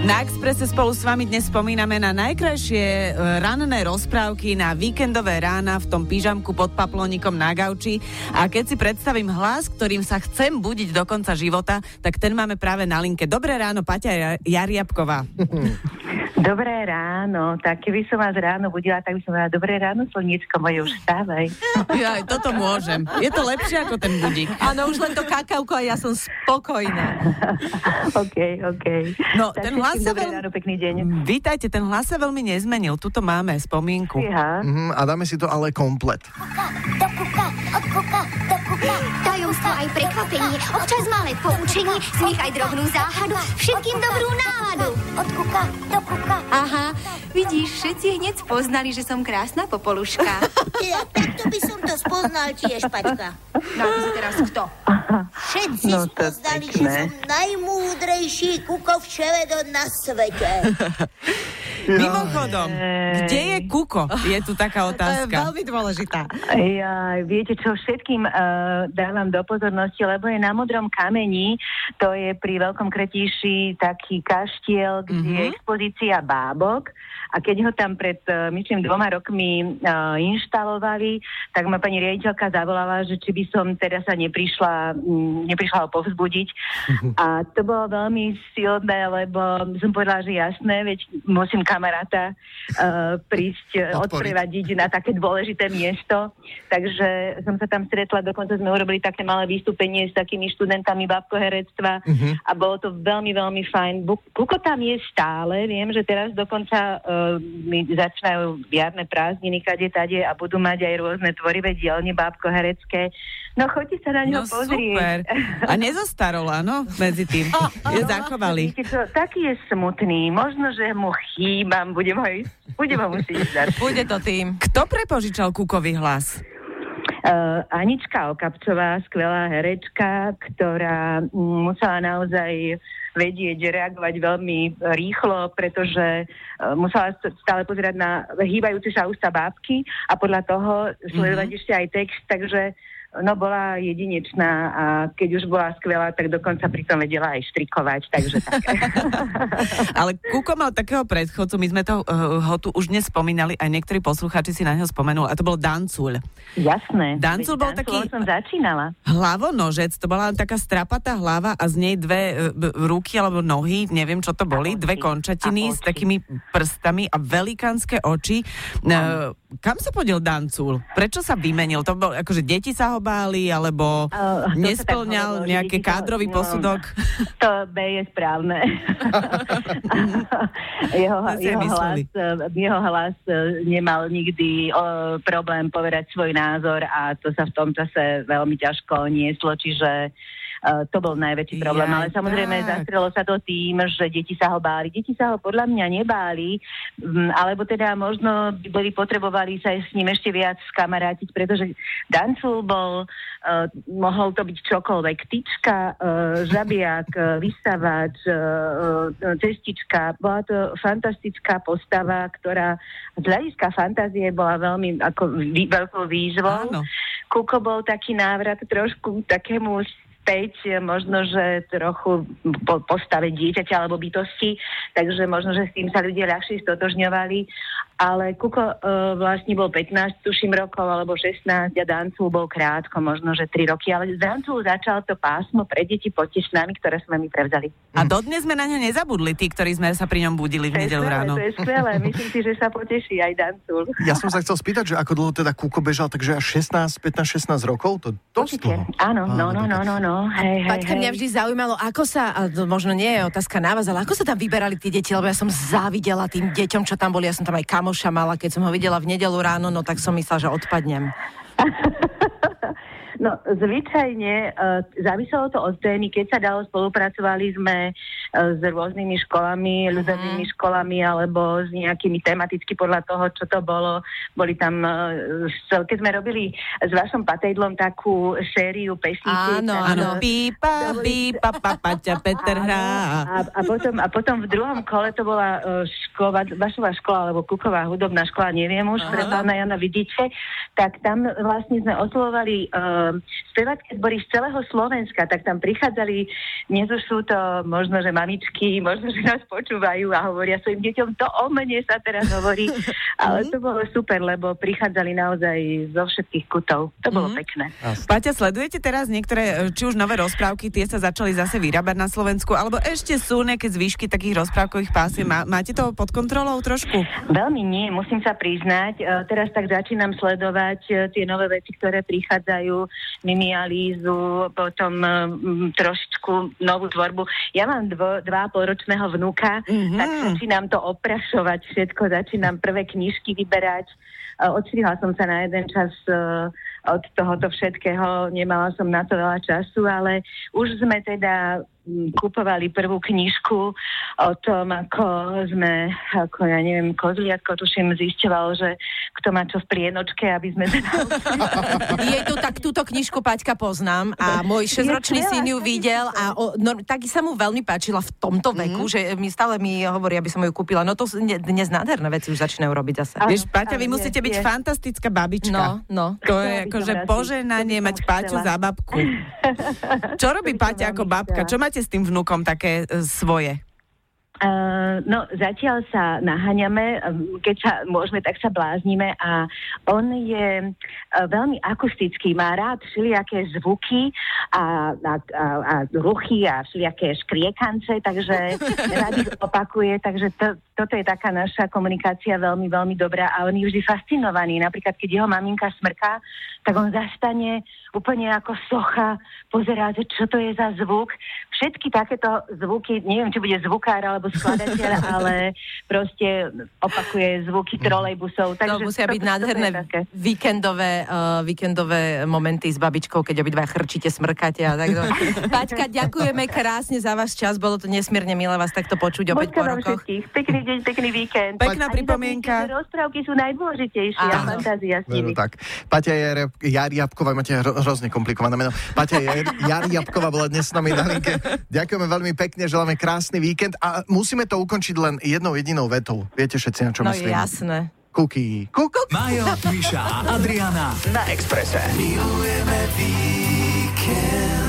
Na Expresse spolu s vami dnes spomíname na najkrajšie e, ranné rozprávky na víkendové rána v tom pyžamku pod paplonikom na gauči. A keď si predstavím hlas, ktorým sa chcem budiť do konca života, tak ten máme práve na linke. Dobré ráno, Paťa Jariabková. Dobré ráno, tak keby som vás ráno budila, tak by som povedala, dobré ráno, slniečko moje, už stávaj. Ja aj toto môžem. Je to lepšie ako ten budík. Áno, už len to kakauko a ja som spokojná. OK, OK. No, tak ten hlas sa veľmi... ráno, pekný deň. Vítajte, ten hlas sa veľmi nezmenil. Tuto máme spomienku. Iha. Mhm, a dáme si to ale komplet. kuka, kuka kuka. Tajomstvo aj prekvapenie, občas malé poučenie, smích aj drobnú záhadu, všetkým dobrú náladu. Od kuka do kuka. Aha, vidíš, všetci hneď spoznali, že som krásna popoluška. Ja, takto by som to spoznal tiež, Paťka. No a ty si teraz kto? Všetci No, spoznali, že som najmúdrejší kukov ševedon na svete. Mimochodom, kde je Kuko? Je tu taká To je otázka. veľmi dôležitá. Ja, viete čo, všetkým uh, dávam do pozornosti, lebo je na Modrom kameni, to je pri Veľkom Kretíši taký kaštiel, kde Mhm. je expozícia bábok a keď ho tam pred, uh, myslím, dvoma rokmi uh, inštalovali, tak ma pani riaditeľka zavolala, že či by som teda sa neprišla, mm, neprišla ho povzbudiť. A to bolo veľmi silné, lebo som povedala, že jasné, veď musím kamaráta uh, prísť Podporiť. odprevadiť na také dôležité miesto. Takže som sa tam stretla, dokonca sme urobili také malé vystúpenie s takými študentami babkoherectva Mhm. a bolo to veľmi, veľmi fajn. Kuko tam je stále, viem, že teraz dokonca uh, mi začínajú jarné prázdniny kade tade a budú mať aj rôzne tvorivé dielne bábkoherecké. No choďte sa na ňo No pozrieť. super. A nezostarol, áno, medzi tým. Je zachovali. Taký je smutný. Možno, že mu chýbam, budem ho, ísť- budem ho musieť zdať. Bude to tým. Kto prepožičal Kukovi hlas? Uh, Anička Okapcová, skvelá herečka, ktorá musela naozaj vedieť reagovať veľmi rýchlo, pretože uh, musela st- stále pozerať na hýbajúce sa ústa bábky a podľa toho sledovať Mhm. ešte aj text, takže no bola jedinečná a keď už bola skvelá, tak dokonca pritom vedela aj štrikovať, takže tak. Ale Kuko mal takého predchodcu, my sme to, uh, ho tu už dnes spomínali, aj niektorí poslucháči si na neho spomenul, a to bol Dancul. Jasné. Dancul Veď bol taký- som začínala. Hlavonožec, to bola taká strapatá hlava a z nej dve uh, ruky alebo nohy, neviem čo to boli, dve končatiny s takými prstami a velikánske oči. Uh, kam sa podiel Dancul? Prečo sa vymenil? To bol, akože deti sa ho báli, alebo Uh, to nesplňal hovorilo, že nejaký kádrový no. posudok? To B je správne. jeho, To jeho, hlas, eh, jeho hlas eh, nemal nikdy o, problém povedať svoj názor a to sa v tom čase veľmi ťažko nieslo, čiže eh, to bol najväčší problém. Jaj, Ale samozrejme tak. zastrelo sa to tým, že deti sa ho báli. Deti sa ho podľa mňa nebáli, mm, alebo teda možno by boli potrebovali sa s ním ešte viac skamarátiť, pretože Dancul bol, uh, mohol to byť čokoľvek, tyčka, uh, žabiak, uh, vysavač, uh, cestička. Bola to fantastická postava, ktorá z hľadiska fantázie bola veľmi ako vý, veľkou výzvou. Áno. Kuko bol taký návrat trošku takému späť, možno, že trochu po postave dieťaťa alebo bytosti, takže možno, že s tým sa ľudia ľahšie stotožňovali. Ale Kuko uh, vlastne bol 15, tuším, rokov, alebo 16 a Dancul bol krátko, možno, že 3 roky. Ale z Dancul začal to pásmo pre deti poďte s nami, ktoré sme my prevzali. A dodnes sme na ňo nezabudli, tí, ktorí sme sa pri ňom budili v nedelu ráno. to je skvelé. Myslím si, že sa poteší aj Dancul. Ja som sa chcel spýtať, že ako dlho teda Kuko bežal, takže až 16, 15, 16 rokov? To dosť dlho. Áno, no, no, no, no, no. Hej, hej, Paťka, mňa hej. vždy zaujímalo, ako sa, a možno nie je otázka na vás, ale ako sa tam vyberali tie deti, lebo ja som závidela tým deťom, čo tam boli, ja som tam aj kamoša mala, keď som ho videla v nedelu ráno, no tak som myslela, že odpadnem. No, zvyčajne uh, záviselo to od témy. Keď sa dalo, spolupracovali sme uh, s rôznymi školami, ľudovými školami alebo s nejakými tematicky podľa toho, čo to bolo. Boli tam, uh, keď sme robili s vašom patejdlom takú sériu pesničiek. Áno, Áno, pípa, pípa, papaťa, Peter hrá. a, a, potom, a potom v druhom kole to bola uh, škola, Vašová škola, alebo Kuková hudobná škola, neviem už, pre pána Jana Vidiče, tak tam vlastne sme oslovovali uh, spevacké zbory z celého Slovenska, tak tam prichádzali, dnes už sú to možno, že mamičky, možno, že nás počúvajú a hovoria svojim deťom, to o mne sa teraz hovorí. Ale to bolo super, lebo prichádzali naozaj zo všetkých kutov. To bolo Mhm. pekné. Paťa, sledujete teraz niektoré, e, či už nové rozprávky, tie sa začali zase vyrábať na Slovensku, alebo ešte sú nejaké zvyšky takých rozprávkových pásiem. Má, máte to pod kontrolou trošku? Veľmi nie, musím sa priznať. E, Teraz tak začínam sledovať e, tie nové veci, ktoré prichádzajú, Mimi a Lízu, potom e, m, trošičku novú tvorbu. Ja mám dvo, dva a pol ročného vnúka, Mhm. tak začínam to oprašovať všetko, začínam prvé knižky vyberať. E, Odstrihla som sa na jeden čas e, od tohoto všetkého, nemala som na to veľa času, ale už sme teda kupovali prvú knižku o tom, ako sme, ako ja neviem, kozliatko tuším zisťoval, že kto má čo v plienočke, aby sme teda... Jej tu tak túto knižku Paťka poznám a môj 6-ročný Je syn ju videl a o, no, tak sa mu veľmi páčila v tomto veku, že mi stále mi hovorí, aby som ju kúpila. No to dnes nádherné veci už začínajú robiť zase. Áno, Vieš, Paťa, vy musíte je, byť je. fantastická babička. No, no. To je akože poženanie mať Paťu za babku. Čo robí Paťa ako babka? Čo máte s tým vnukom také e, svoje? Uh, no, zatiaľ sa naháňame, keď sa môžeme, tak sa bláznime a on je uh, veľmi akustický, má rád všelijaké zvuky a, a, a, a ruchy a všelijaké škriekance, takže rád ich opakuje, takže to, toto je taká naša komunikácia veľmi, veľmi dobrá a on je vždy fascinovaný. Napríklad, keď jeho maminka smrká, tak on zastane úplne ako socha, pozerá, že čo to je za zvuk. Všetky takéto zvuky, neviem, či bude zvukár alebo skladateľ, ale proste opakuje zvuky trolejbusov. To Takže musia byť toto- toto je nádherné také. víkendové, uh, víkendové momenty s babičkou, keď obidva chrčíte, smrkáte a takto. Paťka, ďakujeme krásne za váš čas, bolo to nesmierne milé vás takto počuť opäť po rokoch. všetkých. Pekný deň, pekný víkend. Pekná A pripomienka. Rozprávky sú najdôležitejšie a Áno. fantázia s nimi. tak. Paťa Jar- Jariabková, máte hrozne komplikované meno. Paťa Jar- Jariabková bola dnes s nami na linke. Ďakujeme veľmi pekne, želáme krásny víkend a musíme to ukončiť len jednou jedinou vetou. Viete všetci, na čo No myslím? jasné. Kuky. Kuk. Majo, Miša a Adriana na Exprese. Milujeme víkend.